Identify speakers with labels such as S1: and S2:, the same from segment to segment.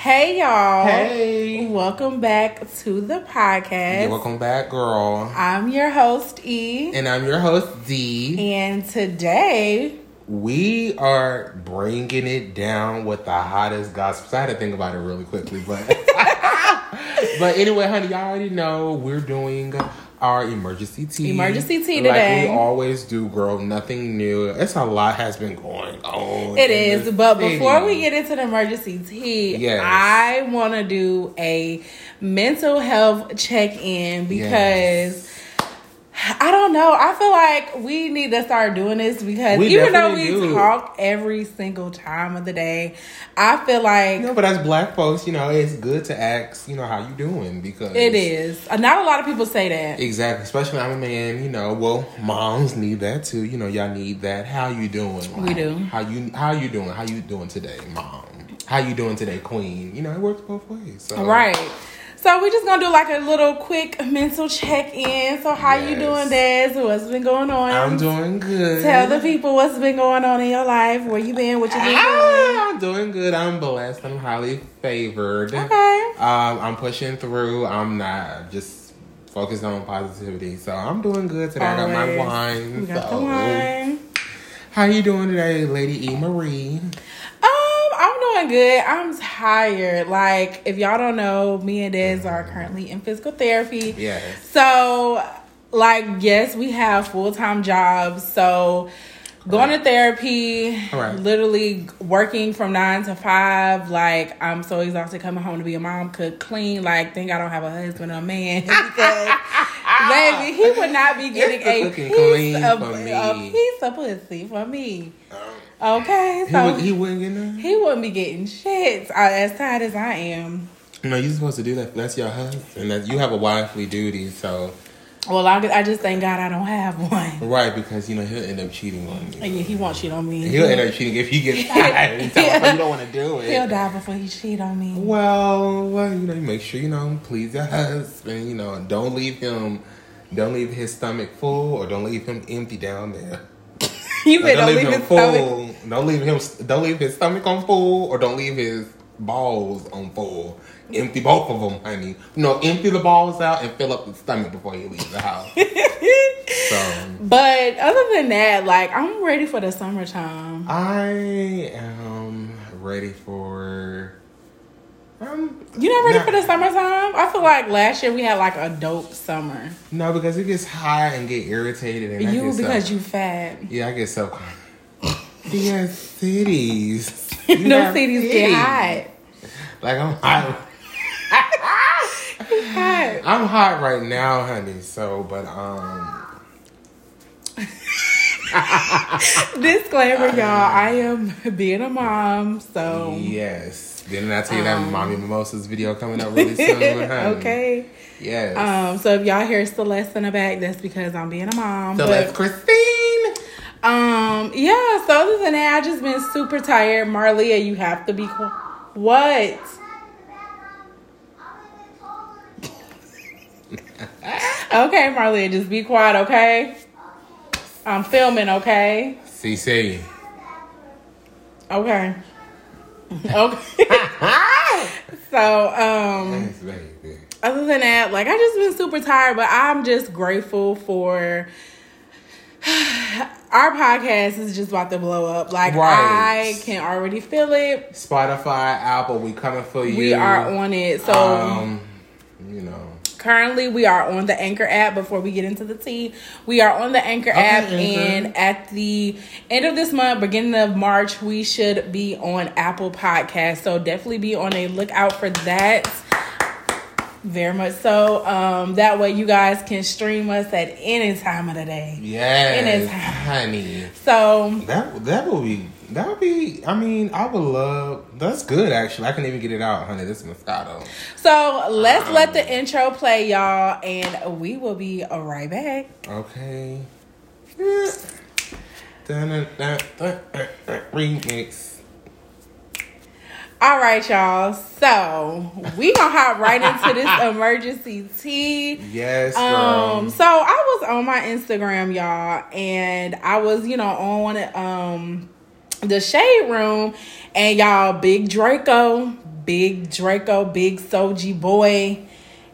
S1: Hey y'all.
S2: Hey.
S1: Welcome back to the podcast.
S2: Yeah, welcome back, girl.
S1: I'm your host E.
S2: And I'm your host, D.
S1: And today
S2: We are bringing it down with the hottest gossip. So I had to think about it really quickly, but but anyway, honey, y'all already know we're doing our emergency tea.
S1: Emergency tea
S2: like
S1: today.
S2: we always do, girl. Nothing new. It's a lot has been going on.
S1: it
S2: in
S1: is, but
S2: city.
S1: before we get into the emergency tea,
S2: Yes.
S1: I want to do a mental health check-in because
S2: Yes.
S1: I don't know. I feel like we need to start doing this because
S2: We
S1: even though we
S2: do.
S1: talk every single time of the day, I feel like
S2: No, but as black folks, you know, it's good to ask, you know, how you doing because
S1: it is. Uh, Not a lot of people say that.
S2: Exactly, especially I'm a man. You know, well, moms need that too. You know, y'all need that. How you doing?
S1: We do.
S2: How you How you doing? How you doing today, mom? How you doing today, queen? You know, it works both ways. So.
S1: Right. So we're just gonna do like a little quick mental check in. So how you doing, Des? What's been going on?
S2: I'm doing good.
S1: Tell the people what's been going on in your life. Where you been? What you been
S2: Ah, I'm doing good. I'm blessed. I'm highly favored.
S1: Okay.
S2: Um, I'm pushing through. I'm not just focused on positivity. So I'm doing good today. I got my wine.
S1: Got
S2: so.
S1: the wine.
S2: How you doing today, Lady E Marie?
S1: Um, I'm doing good. I'm tired. Like, if y'all don't know, me and Des are currently in physical therapy.
S2: Yes.
S1: So, like, yes, we have full time jobs. So, going to therapy,
S2: Alright.
S1: literally working from nine to five. Like, I'm so exhausted coming home to be a mom, cook, clean. Like, think I don't have a husband or a man because, baby, he would not be getting a piece
S2: clean
S1: of a piece of pussy for me. Okay,
S2: He,
S1: so
S2: would, he wouldn't get none.
S1: he wouldn't be getting shit uh, as tired as I am.
S2: No, you're supposed to do that. That's your husband. That you have a wifely duty. So
S1: Well, I, I just thank God I don't have one.
S2: right because you know he'll end up cheating on you.
S1: And yeah, he won't cheat on me.
S2: He'll end up cheating if he gets tired. tell you don't want to do it.
S1: He'll die before he cheat on me.
S2: Well, well, you know, you make sure you know please your husband. You know, don't leave him. Don't leave his stomach full, or don't leave him empty down there.
S1: You
S2: Or
S1: said don't leave
S2: him
S1: his stomach.
S2: full. Don't leave him. Don't leave his stomach on full, or don't leave his balls on full. Empty both of them, honey. No, empty the balls out and fill up the stomach before you leave the house. so
S1: But other than that, like I'm ready for the summertime.
S2: I am ready for. Um,
S1: You not ready
S2: Nah.
S1: for the summertime? I feel like last year we had like a dope summer.
S2: no, because it gets hot and get irritated, and
S1: You because
S2: self-
S1: you fat.
S2: yeah, I get so. He has cities.
S1: No cities get hot.
S2: Like I'm hot.
S1: Hot.
S2: I'm hot right now, honey. So, but um,
S1: Disclaimer, y'all. I am being a mom, so
S2: yes. Didn't I tell you that mommy mimosas video coming up really soon?
S1: okay.
S2: Yes.
S1: Um, so if y'all hear Celeste in the back, that's because I'm being a mom.
S2: so
S1: but
S2: Christine.
S1: um, yeah. So other than that, I just been super tired. Marlia, you have to be quiet. What? okay, Marlia, just be quiet, okay? I'm filming, okay?
S2: CC.
S1: Okay. Okay. so, um,
S2: baby.
S1: other than that, like I just been super tired, but I'm just grateful for our podcast is just about to blow up. Like
S2: Right.
S1: I can already feel it.
S2: Spotify, Apple, we coming for you.
S1: We are on it. So
S2: Um, you know.
S1: Currently we are on the Anchor app before we get into the tea. We are on the Anchor
S2: Okay,
S1: app
S2: Anchor.
S1: and at the end of this month, beginning of March, we should be on Apple Podcast. So definitely be on a lookout for that. Very much so. Um, that way you guys can stream us at any time of the day.
S2: Yes,
S1: is-
S2: honey.
S1: So
S2: That that would be that would be. I mean, I would love. That's good, actually. I can even get it out, honey. This is Moscato.
S1: so let's let the intro play, y'all, and we will be right back.
S2: Okay. Remix.
S1: All right, y'all. So we gonna hop right into this emergency tea.
S2: Yes, girl.
S1: Um, so I was on my Instagram, y'all, and I was, you know, on um the shade room, and y'all, Big Draco, Big Draco, Big Soulja Boy.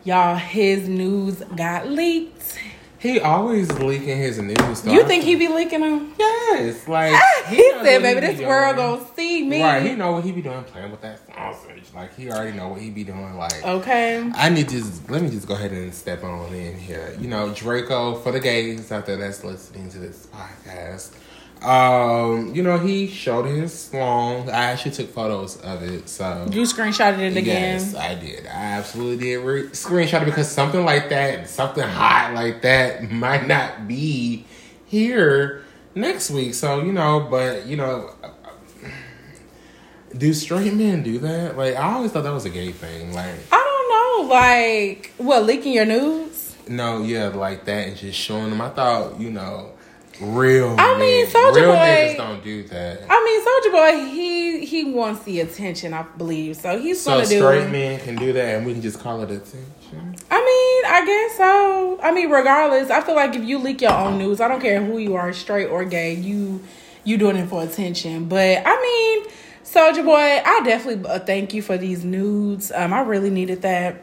S1: Y'all, his news got leaked.
S2: He always leaking his news. Though.
S1: You think he be leaking them?
S2: Yes, like ah,
S1: He,
S2: knows
S1: said, "Baby, this world
S2: doing."
S1: gonna see me."
S2: Right, he know what he be doing, playing with that sausage. Like he already know what he be doing. Like
S1: Okay.
S2: I need to just let me just go ahead and step on in here. You know, Draco for the gays out there that's listening to this podcast. Um, you know, he showed his long. I actually took photos of it, so
S1: You screenshotted it again.
S2: Yes, I did. I absolutely did re- screenshot it because something like that, something hot like that, might not be here next week. So you know, but you know, do straight men do that? Like I always thought that was a gay thing. Like
S1: I don't know, like what leaking your news?
S2: no, yeah, like that, and just showing them. I thought you know, real.
S1: I mean,
S2: real
S1: Boy-
S2: niggas don't do that.
S1: I mean, Soulja Boy, he he wants the attention, I believe. So he's
S2: So
S1: gonna do.
S2: straight men can do that, and we can just call it attention.
S1: I mean, I guess so. I mean, regardless, I feel like if you leak your own news, I don't care who you are, straight or gay, you you doing it for attention. But I mean, Soulja Boy, I definitely uh, thank you for these nudes. Um, I really needed that.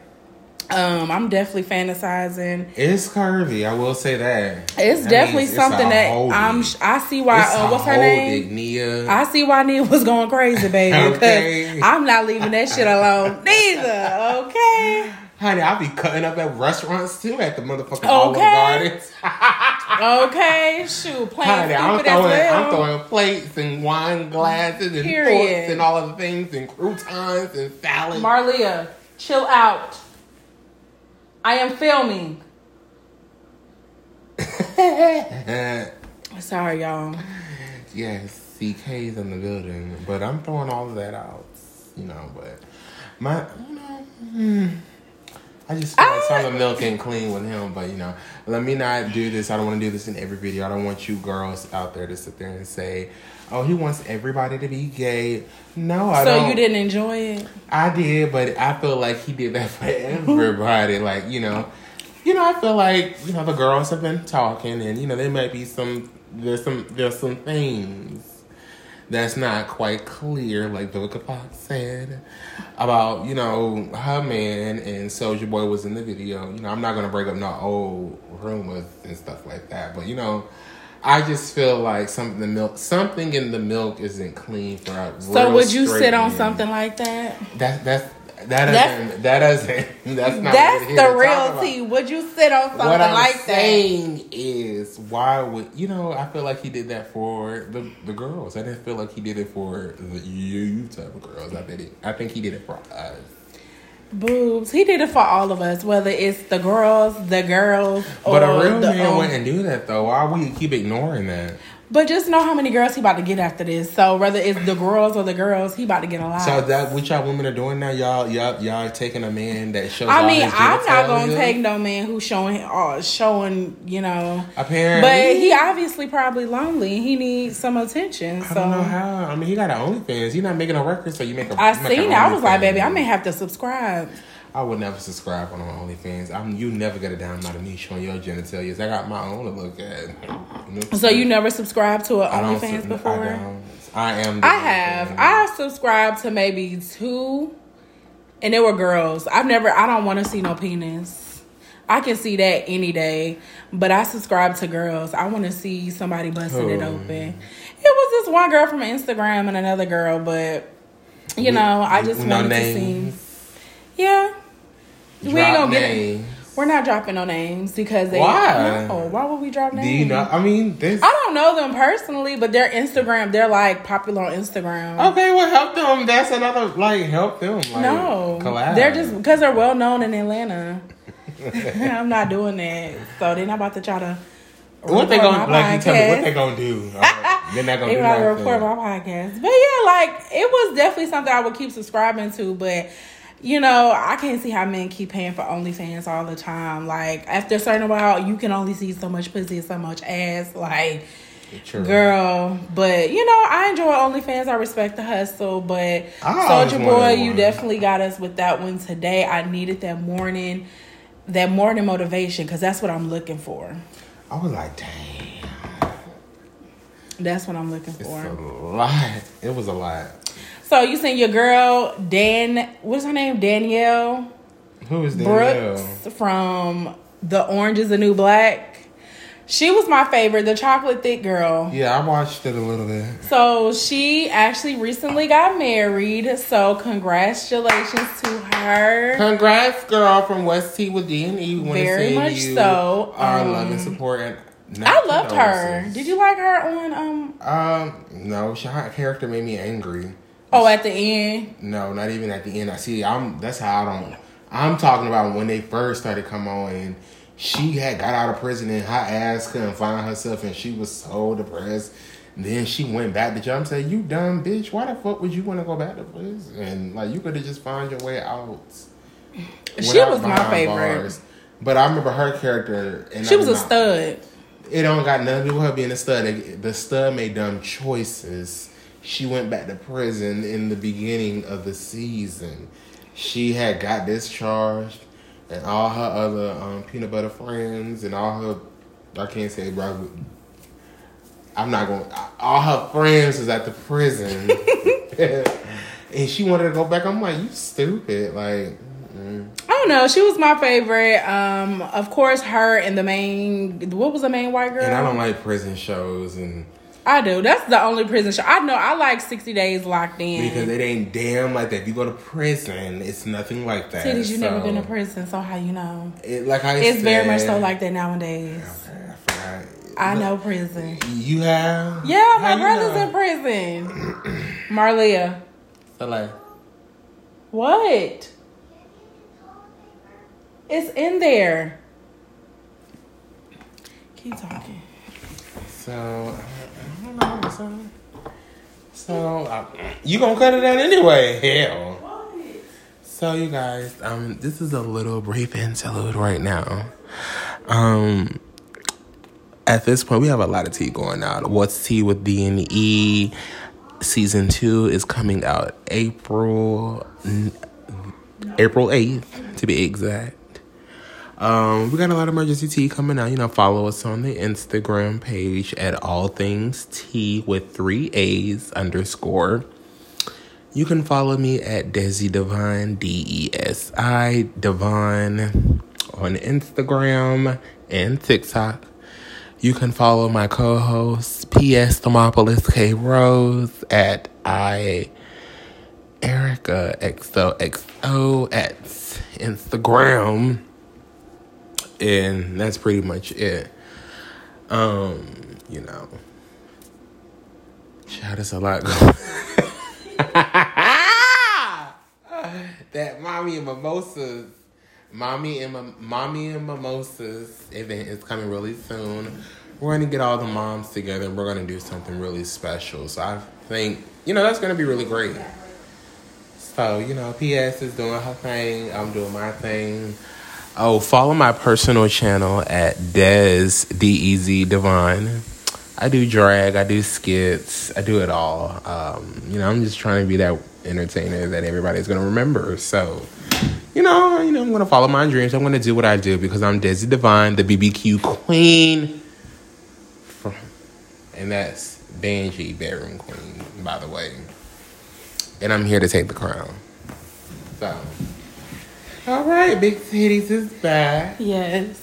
S1: Um, I'm definitely fantasizing.
S2: It's curvy, I will say that.
S1: It's
S2: That
S1: definitely
S2: it's
S1: something that I'm. I see why. Uh, what's her name?
S2: dick, Nia.
S1: I see why Nia was going crazy, baby.
S2: Okay.
S1: Because I'm not leaving that shit alone neither. Okay.
S2: Honey, I'll be cutting up at restaurants too at the motherfucking Olive
S1: Okay.
S2: Gardens.
S1: Okay. Shoot. Playing
S2: Honey, I'm throwing,
S1: well.
S2: I'm throwing plates and wine glasses and
S1: Period.
S2: forks and all of the things and croutons and salad.
S1: Marlia, chill out. I am filming. Sorry, y'all.
S2: yes, CK's in the building, but I'm throwing all of that out, you know. But my, you know, hmm, I just feel like some of the milk ain't clean with him. But you know, let me not do this. I don't want to do this in every video. I don't want you girls out there to sit there and say, "Oh, he wants everybody to be gay." No, I
S1: so
S2: don't.
S1: So you didn't enjoy it?
S2: I did, but I feel like he did that for everybody. like, you know, you know, I feel like you know the girls have been talking, and you know there might be some there's some there's some things that's not quite clear, like Vivica Fox said about you know her man and Soulja Boy was in the video. You know, I'm not gonna break up no old rumors and stuff like that, but you know. I just feel like something the milk, something in the milk isn't clean for a
S1: So would you sit on something like that?
S2: That that's that doesn't that doesn't that's not
S1: That's the real tea. Would you sit on something
S2: What I'm
S1: like that?
S2: saying is, why would you know? I feel like he did that for the the girls. I didn't feel like he did it for the you type of girls. I did it. I think he did it for us.
S1: Boobs. He did it for all of us, whether it's the girls, the girls, or
S2: But a real man
S1: um,
S2: wouldn't do that though. Why we keep ignoring that?
S1: But just know how many girls he about to get after this. So whether it's the girls or the girls, he about to get a lot.
S2: So that what y'all women are doing now, y'all y'all y'all taking a man that shows.
S1: I mean, I'm not gonna take no man who's showing, uh, showing, you know.
S2: Apparently,
S1: But he obviously probably lonely. He needs some attention.
S2: I don't know how. I mean, he got an OnlyFans. He's not making a record, so you make a.
S1: I seen it. I was like, baby, I may have to subscribe.
S2: I would never subscribe on my OnlyFans. I'm you never get a dime out of me showing your genitalia. I got my own to look at. You know?
S1: So you never subscribed to an OnlyFans before?
S2: I don't. I am.
S1: I have.
S2: OnlyFans.
S1: I subscribed to maybe two, and they were girls. I've never. I don't want to see no penis. I can see that any day, but I subscribe to girls. I want to see somebody busting it
S2: Oh.
S1: open. It was this one girl from Instagram and another girl, but you know, I just
S2: no
S1: wanted
S2: names.
S1: to see. Yeah, we ain't gonna get.
S2: names.
S1: We're not dropping no names because they.
S2: Why?
S1: No, why would we drop names?
S2: Do you know? I mean, this.
S1: I don't know them personally, but their Instagram, they're like popular on Instagram.
S2: Okay, well, help them. That's another like help them. Like,
S1: no,
S2: collab.
S1: they're just because they're well known in Atlanta. I'm not doing that, so they're not about to try to.
S2: What they gonna like? You tell me what they gonna do? They're not gonna
S1: They
S2: do nothing.
S1: report my podcast, but yeah, like it was definitely something I would keep subscribing to, but. You know, I can't see how men keep paying for OnlyFans all the time. Like after a certain while, you can only see so much pussy, so much ass. Like
S2: True.
S1: Girl, but you know, I enjoy OnlyFans. I respect the hustle, but
S2: Soulja
S1: Boy, you definitely got us with that one today. I needed that morning, that morning motivation because that's what I'm looking for.
S2: I was like, dang,
S1: That's what I'm looking
S2: it's
S1: for.
S2: a lot. It was a lot.
S1: So you seen your girl Dan? What's her name? Danielle
S2: Who is Danielle?
S1: Brooks from The Orange Is the New Black. She was my favorite, the chocolate thick girl.
S2: Yeah, I watched it a little bit.
S1: So she actually recently got married. So congratulations to her.
S2: Congrats, girl, from West T with D and E.
S1: Very much so.
S2: Our
S1: Um,
S2: love and support. And
S1: I loved her. Did you like her on um?
S2: Um, no, she, her character made me angry.
S1: Oh, at the end.
S2: No, not even at the end. I see. I'm. That's how I don't. I'm talking about when they first started come on and she had got out of prison and her ass couldn't find herself and she was so depressed. then she went back to jail. I'm saying, you dumb bitch. Why the fuck would you want to go back to prison? And like you could have just found your way out.
S1: She was my favorite.
S2: bars. But I remember her character. And
S1: She
S2: I'm
S1: was a stud.
S2: it don't got nothing to do with her being a stud. The stud made dumb choices. She went back to prison in the beginning of the season. She had got discharged, and all her other um, peanut butter friends and all her, I can't say, bro. I'm not going. to All her friends was at the prison, and she wanted to go back. I'm like, you stupid. Like, mm.
S1: I don't know. She was my favorite. Um, of course, her and the main. What was the main white girl?
S2: and I don't like prison shows and.
S1: I do. That's the only prison show I know. I like Sixty Days Locked In.
S2: Because it ain't damn like that. If you go to prison, it's nothing like that.
S1: Titties, you never been to prison, so how you know?
S2: It, like I
S1: It's very much so like that nowadays.
S2: Okay, I.
S1: I know prison.
S2: You have?
S1: Yeah,
S2: How
S1: my brother's
S2: know?
S1: in prison. Marlia,
S2: So like,
S1: what? It's in there. Keep talking.
S2: so I. So, so uh, you gonna cut it out anyway? Hell. So you guys, um, this is a little brief interlude right now. Um, at this point, we have a lot of tea going out. What's tea with D and E? Season two is coming out April April eighth, to be exact. Um, we got a lot of emergency tea coming out. You know, follow us on the Instagram page at all things tea with three A's underscore. You can follow me at Desi Divine, D E S I Divine on Instagram and TikTok. You can follow my co host, P.S. Thermopolis K Rose, at I Erica XOXO at Instagram. And that's pretty much it. Um, you know. Child, there's a lot that mommy and mimosas. Mommy and mommy and mimosas event is coming really soon. We're gonna get all the moms together and we're gonna do something really special. So i think you know that's gonna be really great. So you know ps is doing her thing. I'm doing my thing oh follow my personal channel at d-e-z divine I do drag, I do skits, I do it all. Um, you know, I'm just trying to be that entertainer that everybody's gonna remember. So, you know, you know, I'm gonna follow my dreams. I'm gonna do what I do because I'm Desi Divine, the BBQ queen. And that's Banji Bedroom Queen, by the way. And I'm here to take the crown. So, all right, Big Titties is back.
S1: Yes.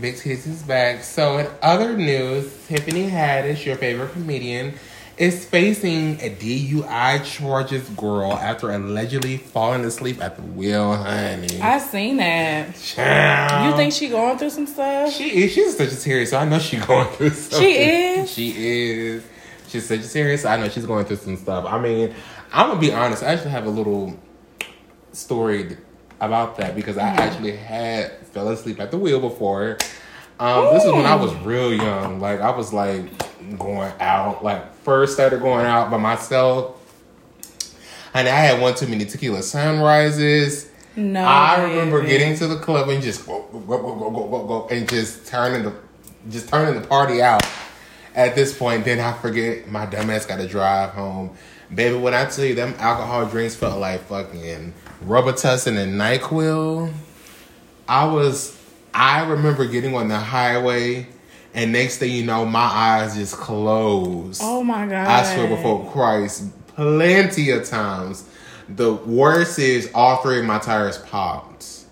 S2: Big Titties is back. So, in other news, Tiffany Haddish, your favorite comedian, is facing a DUI charges, girl, after allegedly falling asleep at the wheel, honey.
S1: I seen that.
S2: Child.
S1: You think she going through some stuff?
S2: she is? She's such a Sagittarius, so I know she's going through stuff.
S1: She is?
S2: She is. She's Sagittarius. So I know she's going through some stuff. I mean, I'm gonna be honest. I actually have a little story about that because I actually had fell asleep at the wheel before. Um, this is when I was real young. Like I was like going out. Like first started going out by myself. And I had one too many tequila sunrises.
S1: No.
S2: I remember
S1: baby.
S2: getting to the club and just go go go go go go go and just turning the just turning the party out. At this point, then I forget my dumbass got to drive home. Baby, when I tell you them alcohol drinks felt like fucking Robitussin and Nyquil, I was I remember getting on the highway and next thing you know, my eyes just closed.
S1: Oh my god.
S2: I swear before Christ, plenty of times. The worst is all three of my tires popped.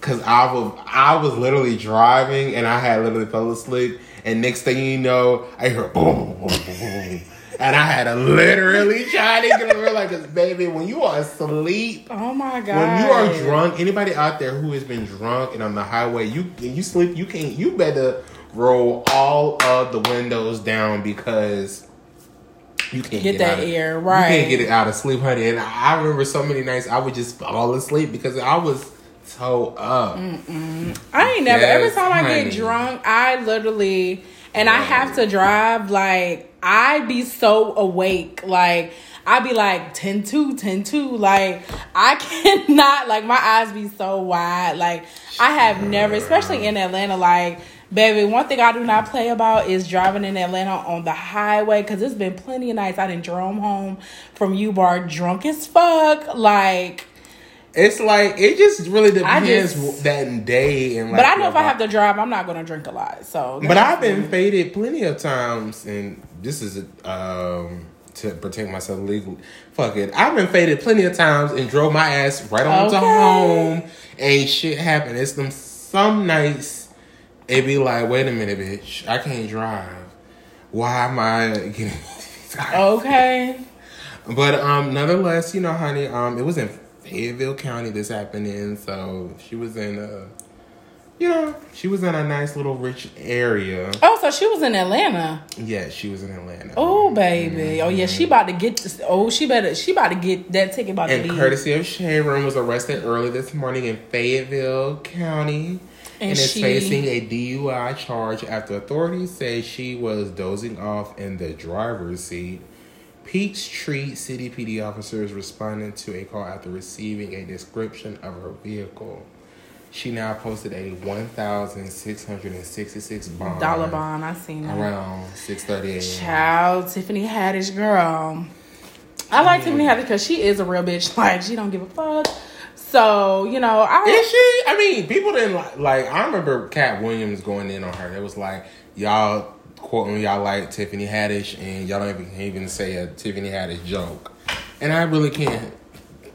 S2: Cause I was I was literally driving and I had literally fell asleep. And next thing you know, I heard boom, boom, boom, boom. And I had to literally try to get over like, cause baby, when you are asleep,
S1: Oh my god.
S2: when you are drunk, anybody out there who has been drunk and on the highway, you you sleep, you can't, you better roll all of the windows down because you can't
S1: Get that
S2: out of,
S1: air,
S2: You can't get it out of sleep, honey. And I remember so many nights I would just fall asleep because I was so up.
S1: I ain't never. every
S2: Yes,
S1: time I get drunk, I literally and I have to drive. Like I be so awake. Like I be like 10 2, 10 2. Like I cannot. Like my eyes be so wide. Like I have never, especially in Atlanta. Like baby, one thing I do not play about is driving in Atlanta on the highway because it's been plenty of nights I didn't drove home from U Bar drunk as fuck. Like.
S2: It's like it just really depends
S1: just-
S2: that day and like.
S1: But I know if I have to drive, I'm not gonna drink a lot. So,
S2: But I've been faded plenty of times, and this is um to protect myself legally. Fuck it, I've been faded plenty of times and drove my ass right on to home. and shit happened. It's them some nights it be like, wait a minute, bitch, I can't drive. Why am I getting?
S1: okay.
S2: But um, nonetheless, you know, honey, um, it was in Fayetteville County this happened in, so she was in uh, you know, she was in a nice little rich area.
S1: Oh, so she was in Atlanta.
S2: Yeah, she was in Atlanta.
S1: Oh, baby. Oh, yeah. She mm-hmm. about to get this. Oh, she better. She about to get that ticket. About to
S2: And
S1: leave.
S2: courtesy of Sharon was arrested early this morning in Fayetteville County and,
S1: And
S2: is
S1: she-
S2: facing a DUI charge after authorities say she was dozing off in the driver's seat. Peachtree City PD officers responded to a call after receiving a description of her vehicle. She now posted a one thousand six hundred and sixty-six bond
S1: Dollar bond. I seen that.
S2: around six thirty a.m.
S1: Child, Tiffany Haddish, girl. I like Tiffany Haddish because she is a real bitch. Like she don't give a fuck. So you know, I
S2: Is she? I mean, people didn't like. Like I remember Katt Williams going in on her. It was like y'all quoting y'all like Tiffany Haddish, and y'all don't even, even say a Tiffany Haddish joke. And I really can't.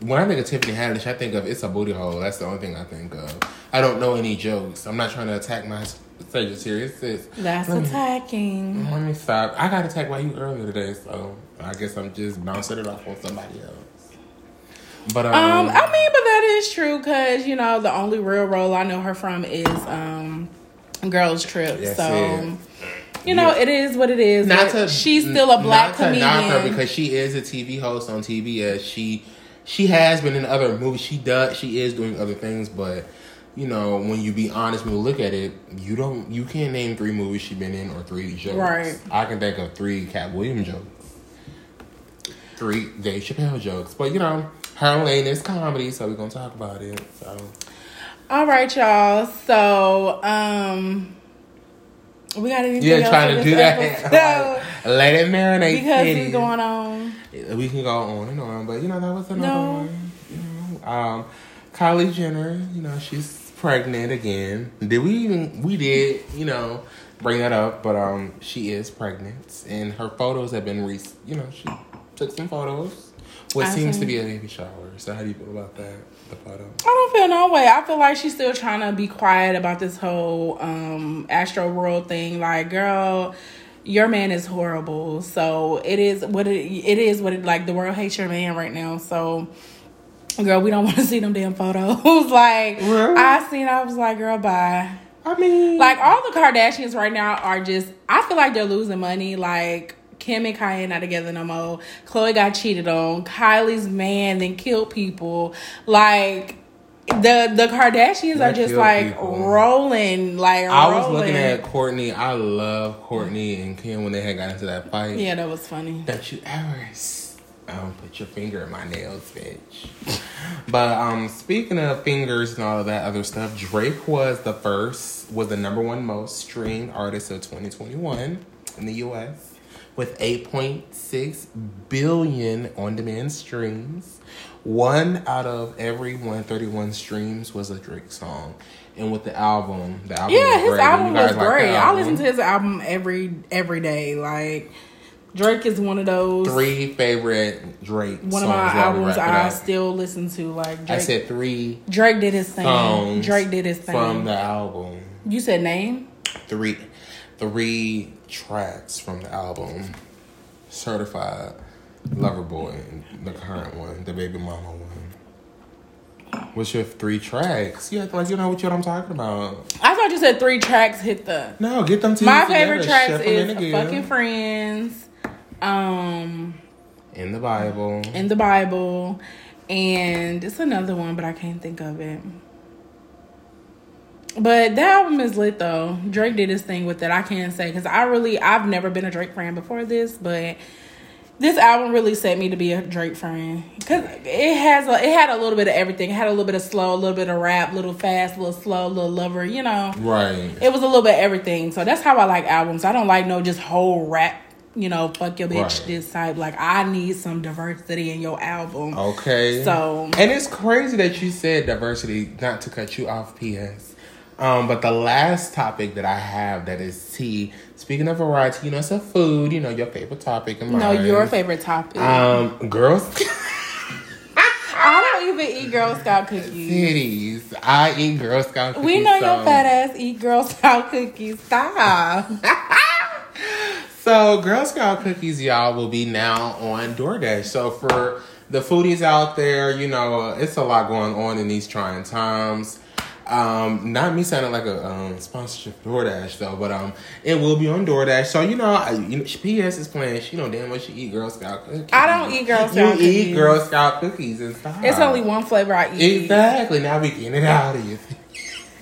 S2: When I think of Tiffany Haddish, I think of it's a booty hole. That's the only thing I think of. I don't know any jokes. I'm not trying to attack my Sagittarius sis.
S1: that's
S2: Let me-
S1: attacking.
S2: Let me stop. I got attacked by you earlier today, so I guess I'm just bouncing it off on somebody else. But um,
S1: Um, I mean, but that is true because you know the only real role I know her from is um, Girls Trip.
S2: That's
S1: so
S2: it.
S1: you know
S2: Yeah.
S1: it is what it is.
S2: not to
S1: she's still a black
S2: not
S1: comedian.
S2: knock her because she is a TV host on TBS. She she has been in other movies. She does. She is doing other things, but you know when you be honest, when you look at it, you don't. You can't name three movies she been in or three jokes.
S1: Right.
S2: I can think of three Katt Williams jokes, three Dave Chappelle jokes, but you know her lane is comedy, so we're gonna talk about it. So
S1: All right, y'all. So um, we got anything
S2: yeah,
S1: else
S2: trying to do that.
S1: episode?
S2: Like, let it marinate.
S1: because it's going on.
S2: we can go on and on, but you know that was another
S1: No.
S2: one. You know, um, Kylie Jenner, you know she's pregnant again. Did we even? We did, you know, bring that up, but um, she is pregnant, and her photos have been re. You know, she took some photos. What
S1: I
S2: seems
S1: see.
S2: to be a baby shower. So how do you feel about that? The photo.
S1: I don't feel no way. I feel like she's still trying to be quiet about this whole um Astroworld thing. Like, girl, your man is horrible. So it is what it it is what it like the world hates your man right now. So girl, we don't want to see them damn photos. like
S2: Really?
S1: I seen I was like, girl, bye.
S2: I mean,
S1: Like all the Kardashians right now are just I feel like they're losing money. Like Kim and Kanye not together no more. Khloé got cheated on. Kylie's man then killed people. Like the the Kardashians
S2: They
S1: are just like
S2: people.
S1: rolling. Like
S2: I was looking at Kourtney. I love Kourtney and Kim when they had got into that fight.
S1: Yeah, that was funny.
S2: Don't you ever s- um, put your finger in my nails, bitch. but um, speaking of fingers and all of that other stuff, Drake was the first, was the number one most streamed artist of 2021 in the U.S. with 8.6 billion on-demand streams. One out of every 131 streams was a Drake song, and with the album, the album
S1: Yeah,
S2: was
S1: his
S2: great.
S1: album was
S2: like the
S1: great. I listen to his album every every day. Like Drake is one of those.
S2: Three favorite Drake
S1: one of my albums I still listen to. Like Drake,
S2: I said three
S1: Drake did his thing. Drake did his thing.
S2: from the album.
S1: you said name.
S2: Three, three tracks from the album. Certified Lover Boy, the current one, the Baby Mama one. What's your three tracks? You act like you know what I'm talking about.
S1: I thought you said three tracks hit the.
S2: No, get them two.
S1: My
S2: together,
S1: favorite tracks
S2: shift 'em
S1: is "Fucking Friends," um,
S2: in the Bible.
S1: in the Bible, and it's another one, but I can't think of it. But that album is lit though. Drake did his thing with it. I can't say because I really I've never been a Drake fan before this, but this album really set me to be a Drake fan because it has a, it had a little bit of everything. It had a little bit of slow, a little bit of rap, a little fast, a little slow, a little lover. You know,
S2: right.
S1: it was a little bit of everything. So that's how I like albums. I don't like no just whole rap. You know, fuck your bitch
S2: Right.
S1: this type. Like I need some diversity in your album.
S2: Okay.
S1: So
S2: And it's crazy that you said diversity, not to cut you off, P.S. Um, but the last topic that I have that is tea. Speaking of variety, you know, it's a food, you know, your favorite topic and
S1: no, your favorite topic.
S2: Um, girls
S1: I don't even eat Girl Scout cookies.
S2: titties. I eat Girl Scout cookies.
S1: We know
S2: so,
S1: your fat ass eat Girl Scout cookies. Stop.
S2: So Girl Scout cookies, y'all, will be now on DoorDash. So for the foodies out there, you know, it's a lot going on in these trying times. Um, not me sounding like a um, sponsorship DoorDash though, but um, it will be on DoorDash. So you know, I, you know, PS is playing. She don't know damn well she eat Girl Scout cookies.
S1: I don't eat Girl Scout.
S2: You
S1: Scout
S2: eat. Girl Scout cookies and stuff.
S1: It's only one flavor I eat.
S2: Exactly. Now we getting it out of you.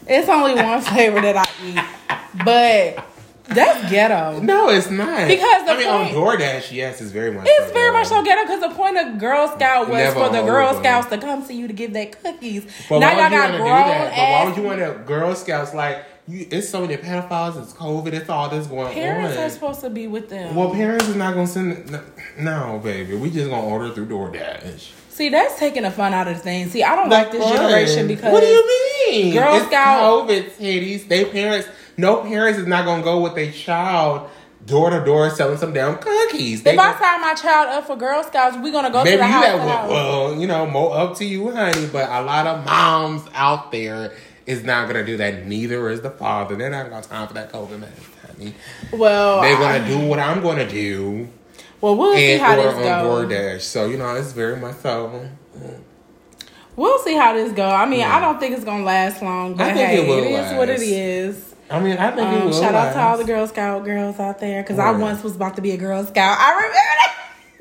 S1: It's only one flavor that I eat. But that's ghetto.
S2: No, it's not.
S1: Because the
S2: I mean, on DoorDash, yes, it's very much.
S1: It's
S2: so
S1: very much
S2: ghetto.
S1: so ghetto because the point of Girl Scout was
S2: Never
S1: for the Girl. Scouts to come to you to give their cookies.
S2: But
S1: now
S2: why
S1: y'all
S2: would you
S1: got
S2: want to do
S1: grown
S2: that? But why would you want to Girl Scouts like you? It's so many pedophiles. It's COVID. It's all this going
S1: Parents
S2: on.
S1: Parents are supposed to be with them.
S2: well, parents is not gonna send. No, no, baby, we just gonna order through DoorDash.
S1: See, that's taking the fun out of the thing. See, I don't like this
S2: Fun.
S1: generation because
S2: what do you mean?
S1: Girl
S2: it's
S1: Scout-
S2: COVID titties. They parents. No parents is not gonna go with a child door to door selling some damn cookies. They
S1: if I sign my child up for Girl Scouts, we're gonna go
S2: Maybe
S1: to the
S2: you
S1: house.
S2: that well, you know, more up to you, honey. But a lot of moms out there is not gonna do that. Neither is the father. They're not gonna have time for that COVID mess, honey.
S1: well,
S2: They're gonna do what I'm gonna do
S1: well, we'll see how this goes.
S2: DoorDash. So you know, it's very much so.
S1: We'll see how this go. I mean, I don't think it's gonna last long, but
S2: I think
S1: hey,
S2: it will
S1: it is what it
S2: last.
S1: is.
S2: I mean, I think
S1: Um,
S2: will.
S1: shout out to all the Girl Scout girls out there because I once was about to be a Girl Scout. I remember that.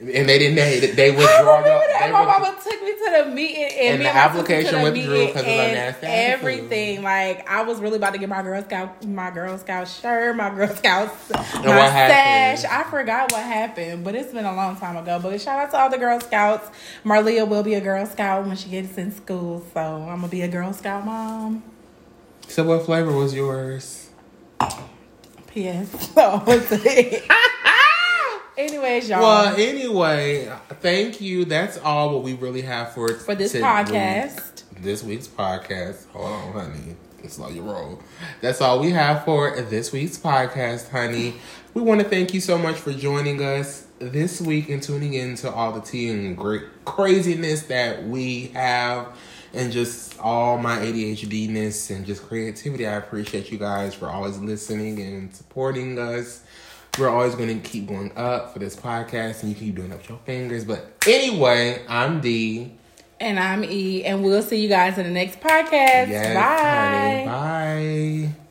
S2: and they didn't. They, they
S1: I remember that.
S2: they
S1: My
S2: withdraw-
S1: mama took me to the meeting and,
S2: And
S1: me
S2: the
S1: my
S2: application
S1: to the
S2: withdrew
S1: meeting
S2: 'cause of
S1: and
S2: nasty attitude.
S1: everything. Like I was really about to get my Girl Scout, my Girl Scout shirt, my Girl Scouts, my
S2: what happened?
S1: stash. I forgot what happened, but it's been a long time ago. But shout out to all the Girl Scouts. Marlia will be a Girl Scout when she gets in school, so I'm gonna be a Girl Scout mom.
S2: So, what flavor was yours?
S1: P.S. So, what's it? Anyways, y'all.
S2: Well, anyway, thank you. That's all what we really have for
S1: For this
S2: week-
S1: podcast.
S2: This week's podcast. Hold on, honey. It's Slow your roll. That's all we have for this week's podcast, honey. We want to thank you so much for joining us this week and tuning in to all the tea and great craziness that we have and just all my ADHD-ness and just creativity. I appreciate you guys for always listening and supporting us. We're always going to keep going up for this podcast and you keep doing up with your fingers. But anyway, I'm D.
S1: And I'm E, and we'll see you guys in the next podcast.
S2: Yes,
S1: Bye.
S2: honey. Bye.